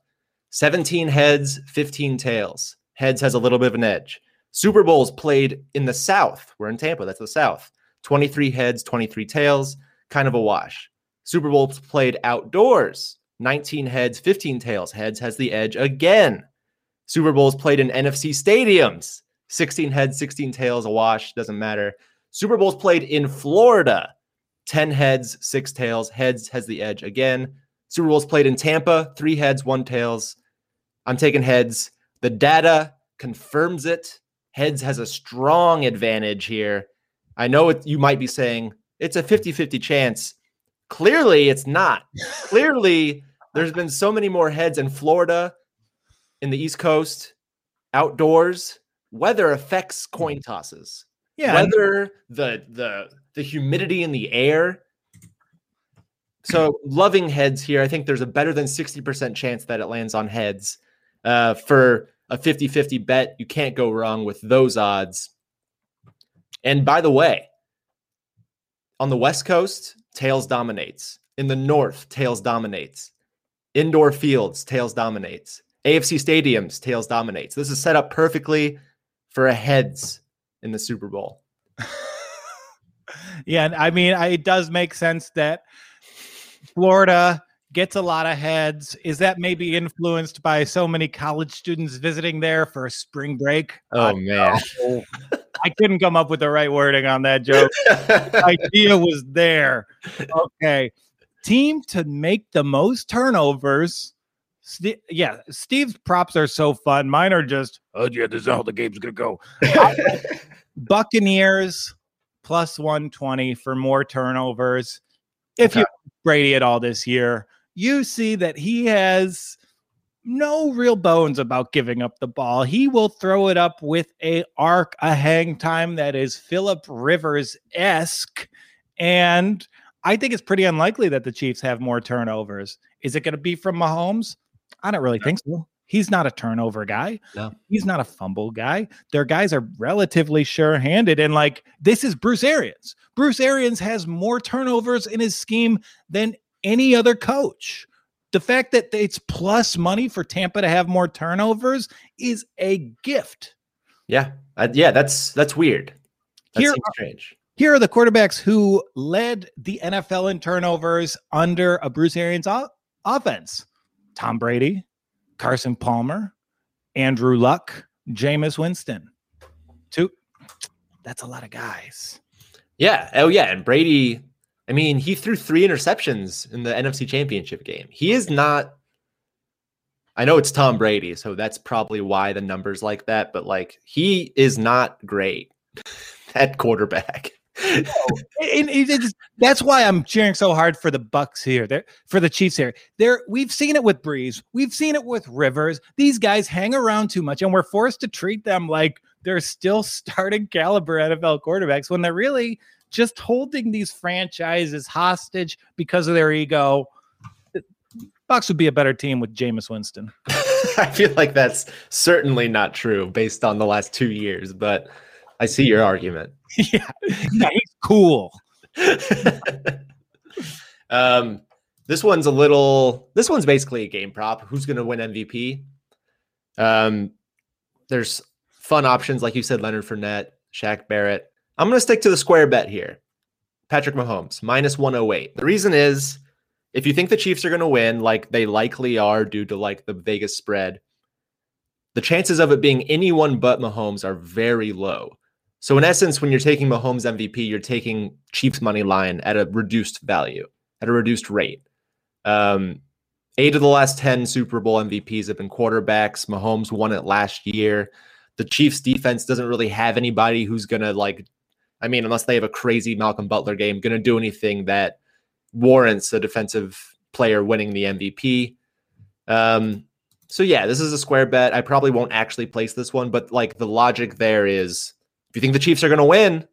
17 heads, 15 tails. Heads has a little bit of an edge. Super Bowls played in the South. We're in Tampa. That's the South. 23 heads, 23 tails, kind of a wash. Super Bowls played outdoors. 19 heads, 15 tails. Heads has the edge again. Super Bowls played in NFC stadiums. 16 heads, 16 tails, a wash, doesn't matter. Super Bowls played in Florida. 10 heads, 6 tails. Heads has the edge again. Super Bowls played in Tampa, 3 heads, 1 tails. I'm taking heads. The data confirms it. Heads has a strong advantage here. I know it, you might be saying it's a 50 50 chance. Clearly, it's not. *laughs* Clearly, there's been so many more heads in Florida, in the East Coast, outdoors. Weather affects coin mm. tosses. Yeah. Weather, the the the humidity in the air. So loving heads here. I think there's a better than 60% chance that it lands on heads. Uh, for a 50-50 bet, you can't go wrong with those odds. And by the way, on the West Coast, tails dominates. In the North, tails dominates. Indoor fields, tails dominates. AFC stadiums, tails dominates. This is set up perfectly for a heads in the Super Bowl. *laughs* yeah, and I mean, it does make sense that Florida gets a lot of heads. Is that maybe influenced by so many college students visiting there for a spring break? Oh man. I couldn't come up with the right wording on that joke. idea was there. Okay. Team to make the most turnovers. Yeah, Steve's props are so fun. Mine are just, oh yeah, this is how the game's gonna go. *laughs* Buccaneers plus 120 for more turnovers. If okay. you Brady at all this year, you see that he has no real bones about giving up the ball. He will throw it up with a arc, a hang time that is Philip Rivers esque, and I think it's pretty unlikely that the Chiefs have more turnovers. Is it going to be from Mahomes? I don't really no. think so. He's not a turnover guy. No. He's not a fumble guy. Their guys are relatively sure handed. And like, this is Bruce Arians. Bruce Arians has more turnovers in his scheme than any other coach. The fact that it's plus money for Tampa to have more turnovers is a gift. Yeah. Uh, yeah. That's, that's weird. That Here, strange. Here are the quarterbacks who led the NFL in turnovers under a Bruce Arians o- offense Tom Brady, Carson Palmer, Andrew Luck, Jameis Winston. Two. That's a lot of guys. Yeah. Oh, yeah. And Brady, I mean, he threw three interceptions in the NFC Championship game. He is not. I know it's Tom Brady, so that's probably why the numbers like that, but like he is not great *laughs* at quarterback *laughs* and it, that's why I'm cheering so hard for the Bucs here. There for the Chiefs here. There, we've seen it with Brees. We've seen it with Rivers. These guys hang around too much, and we're forced to treat them like they're still *laughs* starting caliber NFL quarterbacks when they're really just holding these franchises hostage because of their ego. Bucs would be a better team with Jameis Winston. *laughs* I feel like that's certainly not true based on the last two years, but I see your argument. *laughs* yeah, yeah, he's cool. *laughs* um, this one's a little. This one's basically a game prop. Who's going to win MVP? Um, there's fun options like you said, Leonard Fournette, Shaq Barrett. I'm going to stick to the square bet here. Patrick Mahomes minus 108. The reason is if you think the Chiefs are going to win, like they likely are due to like the Vegas spread, the chances of it being anyone but Mahomes are very low. So in essence, when you're taking Mahomes MVP, you're taking Chiefs money line at a reduced value, at a reduced rate. Um, eight of the last 10 Super Bowl MVPs have been quarterbacks. Mahomes won it last year. The Chiefs defense doesn't really have anybody who's going to like, I mean, unless they have a crazy Malcolm Butler game, going to do anything that warrants a defensive player winning the MVP. Um, so yeah, this is a square bet. I probably won't actually place this one, but like the logic there is if you think the Chiefs are going to win,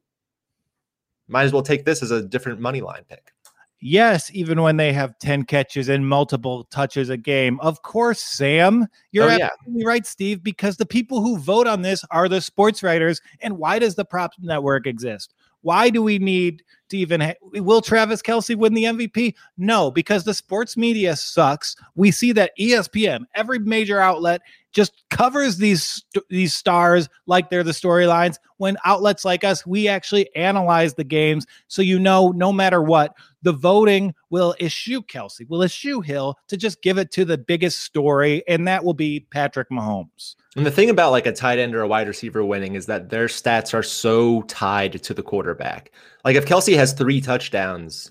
might as well take this as a different money line pick. Yes, even when they have 10 catches and multiple touches a game. Of course, Sam, you're oh, absolutely yeah. right, Steve, because the people who vote on this are the sports writers. And why does the Props Network exist? Why do we need to even ha- will Travis Kelce win the MVP? No, because the sports media sucks. We see that ESPN, every major outlet, just covers these these stars like they're the storylines when outlets like us we actually analyze the games so you know no matter what the voting will issue Kelce, will issue Hill to just give it to the biggest story and that will be Patrick Mahomes. And the thing about like a tight end or a wide receiver winning is that their stats are so tied to the quarterback. Like if Kelce has 3 touchdowns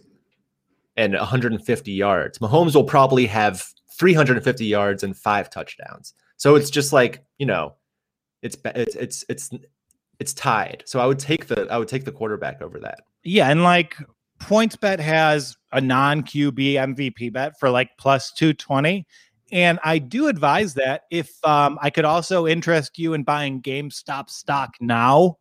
and 150 yards, Mahomes will probably have 350 yards and 5 touchdowns. So it's just like you know, it's it's it's it's it's tied. So I would take the I would take the quarterback over that. Yeah, and like PointsBet has a non QB MVP bet for like plus 220. And I do advise that if um, I could also interest you in buying GameStop stock now.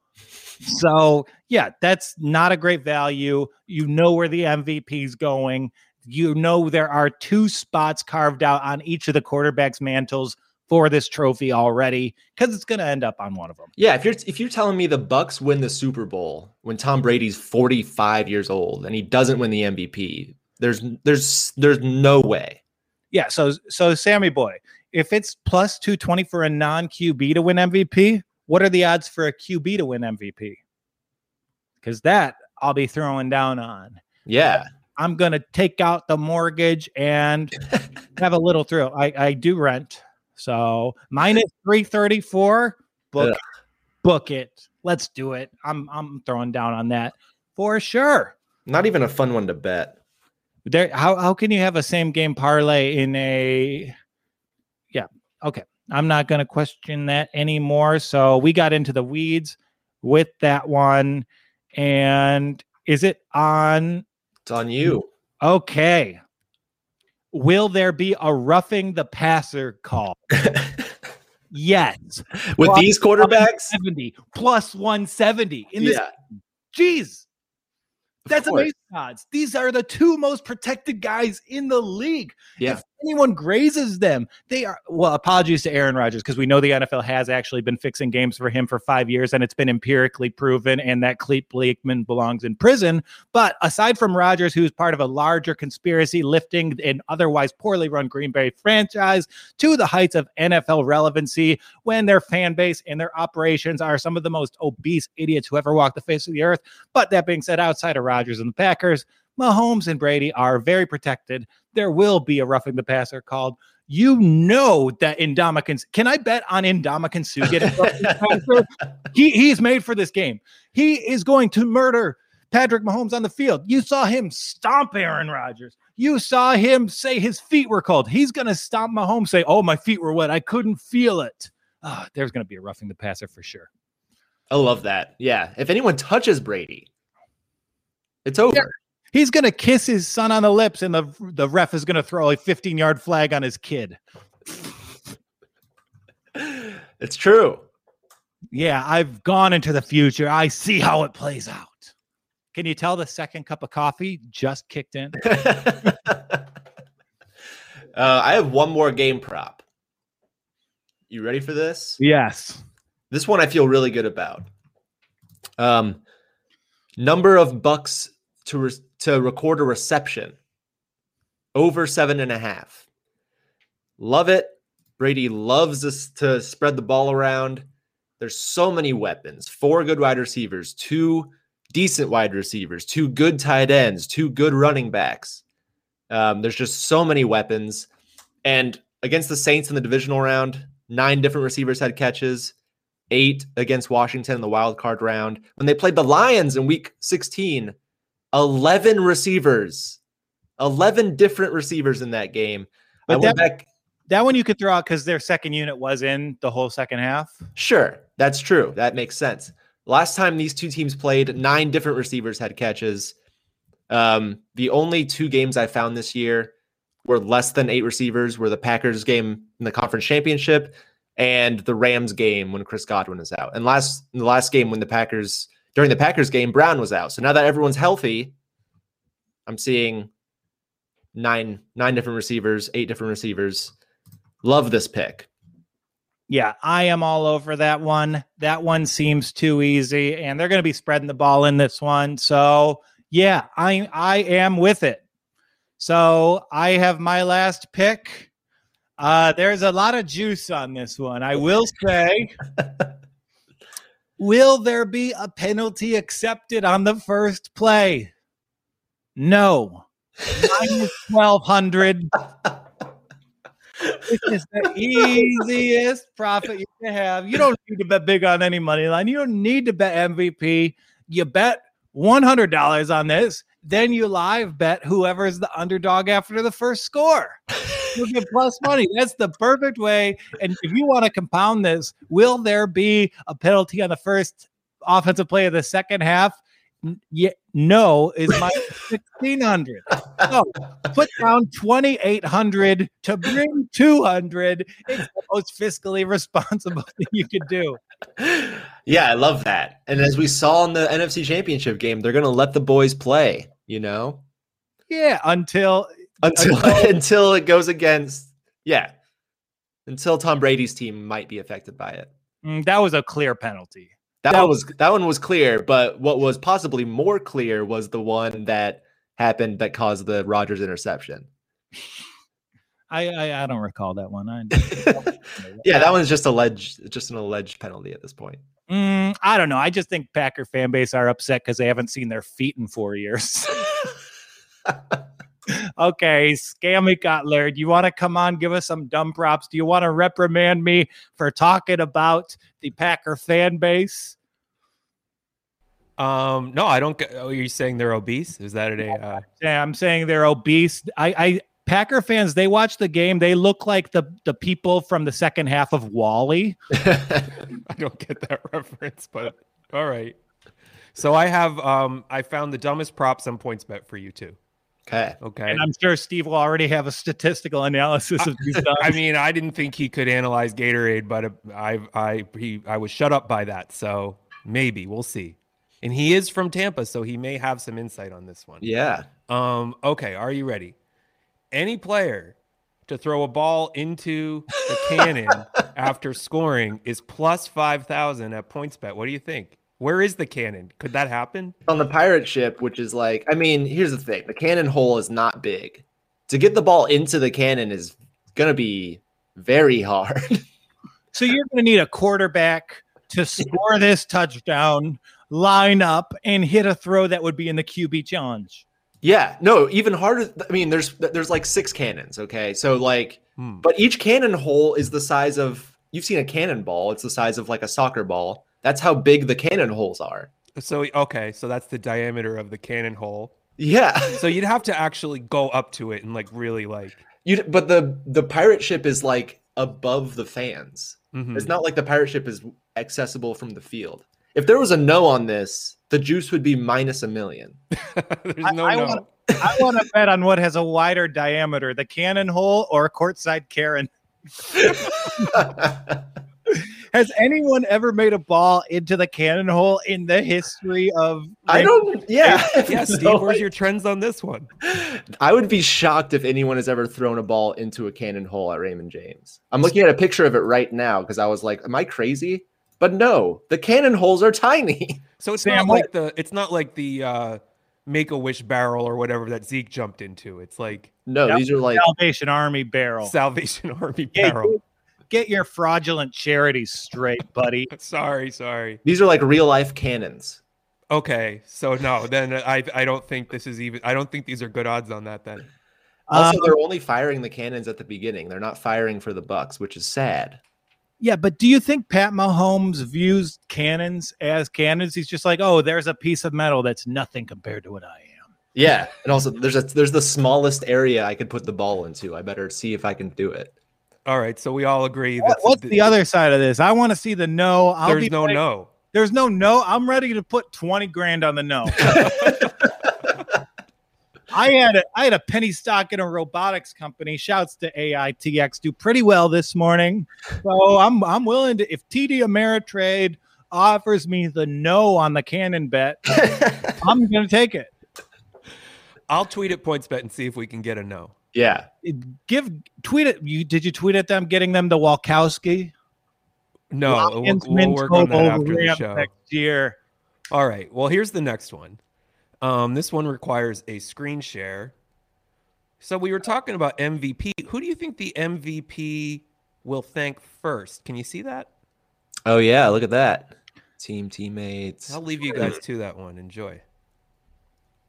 So, yeah, that's not a great value. You know where the MVP is going. You know there are two spots carved out on each of the quarterbacks' mantles for this trophy already because it's going to end up on one of them. Yeah, if you're if you're telling me the Bucs win the Super Bowl when Tom Brady's 45 years old and he doesn't win the MVP, there's there's there's no way. Yeah, so so Sammy boy, if it's plus 220 for a non QB to win MVP, what are the odds for a QB to win MVP? Cuz that I'll be throwing down on. Yeah. Uh, I'm going to take out the mortgage and *laughs* have a little thrill. I, I do rent. So minus 334, book, Ugh. book it. Let's do it. I'm I'm throwing down on that for sure. Not even a fun one to bet. There how how can you have a same game parlay in a yeah, okay. I'm not gonna question that anymore. So we got into the weeds with that one. And is it on? It's on you. Okay. Will there be a roughing the passer call? *laughs* yes. With plus these quarterbacks? 70 plus 170 in this. Yeah. Jeez. That's amazing odds. These are the two most protected guys in the league. Yeah. If anyone grazes them, they are well, apologies to Aaron Rodgers because we know the NFL has actually been fixing games for him for five years and it's been empirically proven and that Clete Blakeman belongs in prison. But aside from Rodgers, who's part of a larger conspiracy lifting an otherwise poorly run Green Bay franchise to the heights of NFL relevancy when their fan base and their operations are some of the most obese idiots who ever walked the face of the earth. But that being said, outside of Rodgers and the Packers, Mahomes and Brady are very protected. There will be a roughing the passer called. You know that Ndamukong. Can I bet on Ndamukong Suh getting *laughs* he he's made for this game. He is going to murder Patrick Mahomes on the field. You saw him stomp Aaron Rodgers. You saw him say his feet were cold. He's going to stomp Mahomes, say, "Oh, my feet were wet. I couldn't feel it." Oh, there's going to be a roughing the passer for sure. I love that. Yeah. If anyone touches Brady, it's over. Yeah. He's gonna kiss his son on the lips, and the the ref is gonna throw a 15 yard flag on his kid. *laughs* It's true. Yeah, I've gone into the future. I see how it plays out. Can you tell the second cup of coffee just kicked in? *laughs* uh, I have one more game prop. You ready for this? Yes. This one I feel really good about. Um, number of Bucs to re- to record a reception over seven and a half. Love it. Brady loves us to spread the ball around. There's so many weapons. Four good wide receivers, two decent wide receivers, two good tight ends, two good running backs. Um, there's just so many weapons. And against the Saints in the divisional round, nine different receivers had catches, eight against Washington in the wild card round. When they played the Lions in week 16, 11 receivers, 11 different receivers in that game. But I went that, back. That one you could throw out because their second unit was in the whole second half. Sure. That's true. That makes sense. Last time these two teams played, nine different receivers had catches. Um, the only two games I found this year were less than eight receivers were the Packers game in the conference championship and the Rams game when Chris Godwin is out. And last the last game when the Packers during the Packers game, Brown was out. So now that everyone's healthy, I'm seeing nine nine different receivers, eight different receivers. Love this pick. Yeah, I am all over that one. That one seems too easy, and they're going to be spreading the ball in this one. So yeah, I I am with it. So I have my last pick. Uh, there's a lot of juice on this one. I will say *laughs* Will there be a penalty accepted on the first play? No. Minus 1200. this is the easiest profit you can have. You don't need to bet big on any money line. You don't need to bet MVP. You bet $100 on this. Then you live bet whoever is the underdog after the first score *laughs* you'll get plus money. That's the perfect way. And if you want to compound this, will there be a penalty on the first offensive play of the second half? Yeah, no is my minus *laughs* sixteen hundred. So put down twenty eight hundred to bring two hundred. It's the most fiscally responsible thing you could do. yeah, I love that. And as we saw in the NFC Championship game, they're going to let the boys play, you know, Yeah, until until Until- *laughs* until it goes against yeah, until Tom Brady's team might be affected by it. mm, that was a clear penalty. That, That one was that one was clear, but what was possibly more clear was the one that happened that caused the Rodgers interception. *laughs* I I, I don't recall that one. I, *laughs* yeah, that one's just alleged just an alleged penalty at this point. Mm, I don't know. I just think Packer fan base are upset because they haven't seen their feet in four years. Okay, Scammy Cutler, do you want to come on, give us some dumb props? Do you want to reprimand me for talking about the Packer fan base? Um, no, I don't. Get, oh, you're saying they're obese? Is that a? Uh, Yeah, I'm saying they're obese. I, I Packer fans, they watch the game. They look like the the people from the second half of WALL-E. *laughs* I don't get that *laughs* reference, but all right. So I have um I found the dumbest props on PointsBet for you too. Okay. Okay. And I'm sure Steve will already have a statistical analysis of these. I *laughs* mean, I didn't think he could analyze Gatorade, but uh, I I he I was shut up by that. So maybe we'll see. And he is from Tampa, so he may have some insight on this one. Yeah. Um, okay, are you ready? Any player to throw a ball into the cannon *laughs* after scoring is plus 5,000 at PointsBet. What do you think? Where is the cannon? Could that happen? On the pirate ship, which is like, I mean, here's the thing: the cannon hole is not big. To get the ball into the cannon is gonna be very hard. *laughs* So you're going to need a quarterback to score this touchdown, line up, and hit a throw that would be in the QB challenge. yeah. No, even harder. I mean, there's there's like six cannons. Okay, so like, Hmm. but each cannon hole is the size of you've seen a cannonball. It's the size of like a soccer ball. That's how big the cannon holes are. So okay, so that's the diameter of the cannon hole. Yeah. So you'd have to actually go up to it and like really like. You but the the pirate ship is like above the fans. mhm. It's not like the pirate ship is accessible from the field. If there was a no on this, the juice would be minus a million. *laughs* There's I- no I no. wanna- I want to *laughs* bet on what has a wider diameter, the cannon hole or a courtside Karen. *laughs* Has anyone ever made a ball into the cannon hole in the history of? I don't. Yeah. yeah, *laughs* Steve, No, where's your trends on this one? I would be shocked if anyone has ever thrown a ball into a cannon hole at Raymond James. I'm looking at a picture of it right now because I was like, "Am I crazy?" But no, the cannon holes are tiny. *laughs* So it's Sam, not what- like the it's not like the uh Make a Wish barrel or whatever that Zeke jumped into. It's like No, Yep. these are like Salvation Army barrel. Salvation *laughs* Army Yeah, barrel. Get- Get your fraudulent charities straight, buddy. *laughs* Sorry, sorry. these are like real life cannons. Okay, so no, then I I don't think this is even. I don't think these are good odds on that. Then Also, Um, they're only firing the cannons at the beginning. They're not firing for the Bucs, which is sad. Yeah, but do you think Pat Mahomes views cannons as cannons? He's just like, oh, there's a piece of metal that's nothing compared to what I am. Yeah, and also there's a there's the smallest area I could put the ball into. I better see if I can do it. All right, so we all agree that what's the other side of this? I want to see the no. I'll There's no like- no. There's no no. I'm ready to put 20 grand on the no. *laughs* I had a I had a penny stock in a robotics company. Shouts to AITX do pretty well this morning. So I'm I'm willing to if TD Ameritrade offers me the no on the cannon bet, *laughs* I'm gonna take it. I'll tweet at PointsBet and see if we can get a no. Yeah, Give tweet it. You did you tweet at them getting them the Walkowski? No, we'll, we'll work on that after the show. next year. All right. Well, here's the next one. Um, this one requires a screen share. So we were talking about MVP. Who do you think the MVP will thank first? Can you see that? Oh yeah, look at that. Team teammates. I'll leave you guys to that one. Enjoy.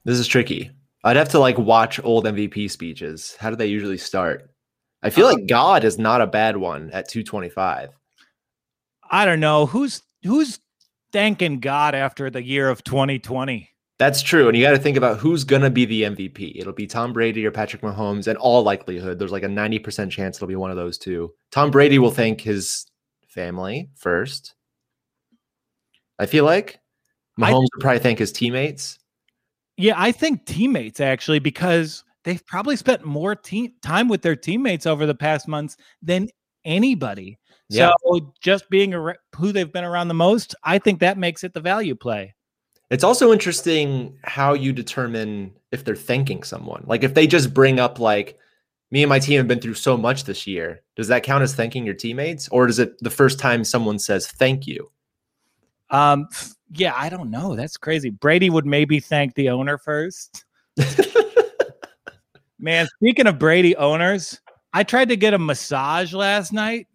This is tricky. I'd have to like watch old MVP speeches. How do they usually start? I feel like um God is not a bad one at 225. I don't know who's who's thanking God after the year of 2020. That's true. And you got to think about who's going to be the MVP. It'll be Tom Brady or Patrick Mahomes. In all likelihood, there's like a 90% chance it'll be one of those two. Tom Brady will thank his family first. I feel like. I- Mahomes would probably thank his teammates. Yeah, I think teammates actually because they've probably spent more te- time with their teammates over the past months than anybody. Yeah. So just being ar- who they've been around the most, I think that makes it the value play. It's also interesting how you determine if they're thanking someone. Like if they just bring up like me and my team have been through so much this year, does that count as thanking your teammates or is it the first time someone says thank you? Um, yeah, I don't know. That's crazy. Brady would maybe thank the owner first. *laughs* Man, speaking of Brady owners, I tried to get a massage last night.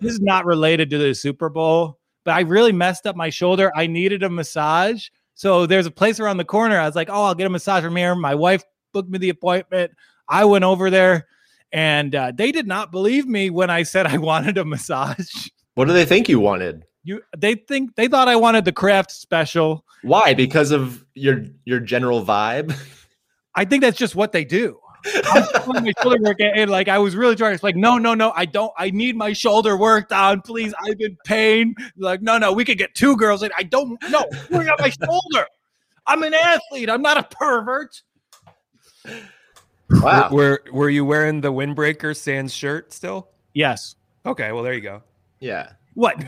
This is not related to the Super Bowl, but I really messed up my shoulder. I needed a massage. So there's a place around the corner. I was like, oh, I'll get a massage from here. My wife booked me the appointment. I went over there and uh, they did not believe me when I said I *laughs* wanted a massage. What do they think you wanted? You they think they thought I wanted the Kraft special. Why? Because of your your general vibe? I think that's just what they do. I'm my shoulder work and, and, like I was really trying. It's like, no, no, no, I don't. I need my shoulder worked on, please. I'm in pain. Like, no, no, we could get two girls. And I don't know. Work on my shoulder. I'm an athlete. I'm not a pervert. Wow. Were, were were you wearing the windbreaker sans shirt still? Yes. Okay, well there you go. Yeah. What?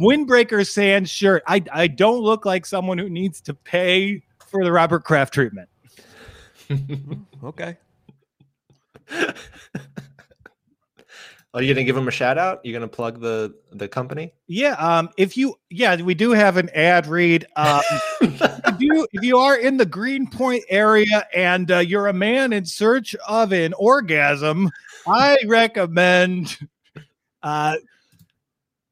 Windbreaker sand shirt. I I don't look like someone who needs to pay for the Robert Kraft treatment. *laughs* Okay. *laughs* Are you gonna give them a shout out? You're gonna plug the the company? Yeah. Um. If you, yeah, we do have an ad read. Um. if you if you are in the Greenpoint area and uh, you're a man in search of an orgasm, I recommend uh,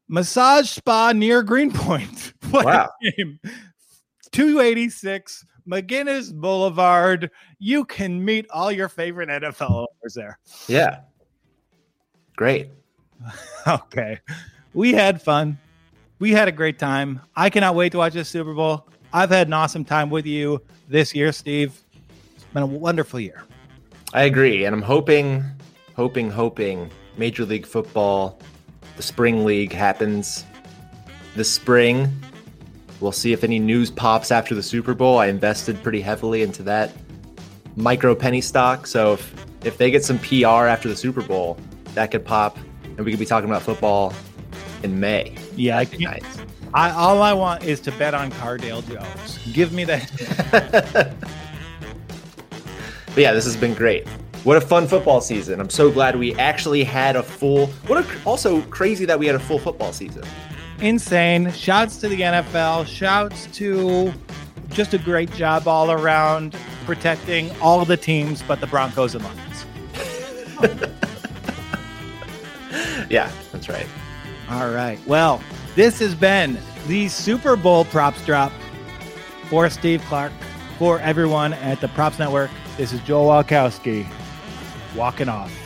massage spa near Greenpoint. *laughs* What Wow. name. 286 McGuinness Boulevard. You can meet all your favorite NFL owners there. Yeah. Great. *laughs* Okay. We had fun. We had a great time. I cannot wait to watch this Super Bowl. I've had an awesome time with you this year, Steve. It's been a wonderful year. I agree, and I'm hoping, hoping, hoping Major League Football, the spring league happens this spring. We'll see if any news pops after the Super Bowl. I invested pretty heavily into that micro penny stock, so if if they get some PR after the Super Bowl, that could pop, and we could be talking about football in May. Yeah, I can't. nice. I, all I want is to bet on Cardale Jones. Give me that. *laughs* But yeah, this has been great. What a fun football season. I'm so glad we actually had a full what a also crazy that we had a full football season. Insane. Shouts to the NFL. Shouts to just a great job all around protecting all the teams but the Broncos and Lions. *laughs* Yeah, that's right. All right. Well, this has been the Super Bowl props drop for Steve Clark, for everyone at the Props Network. This is Joel Walkowski walking off.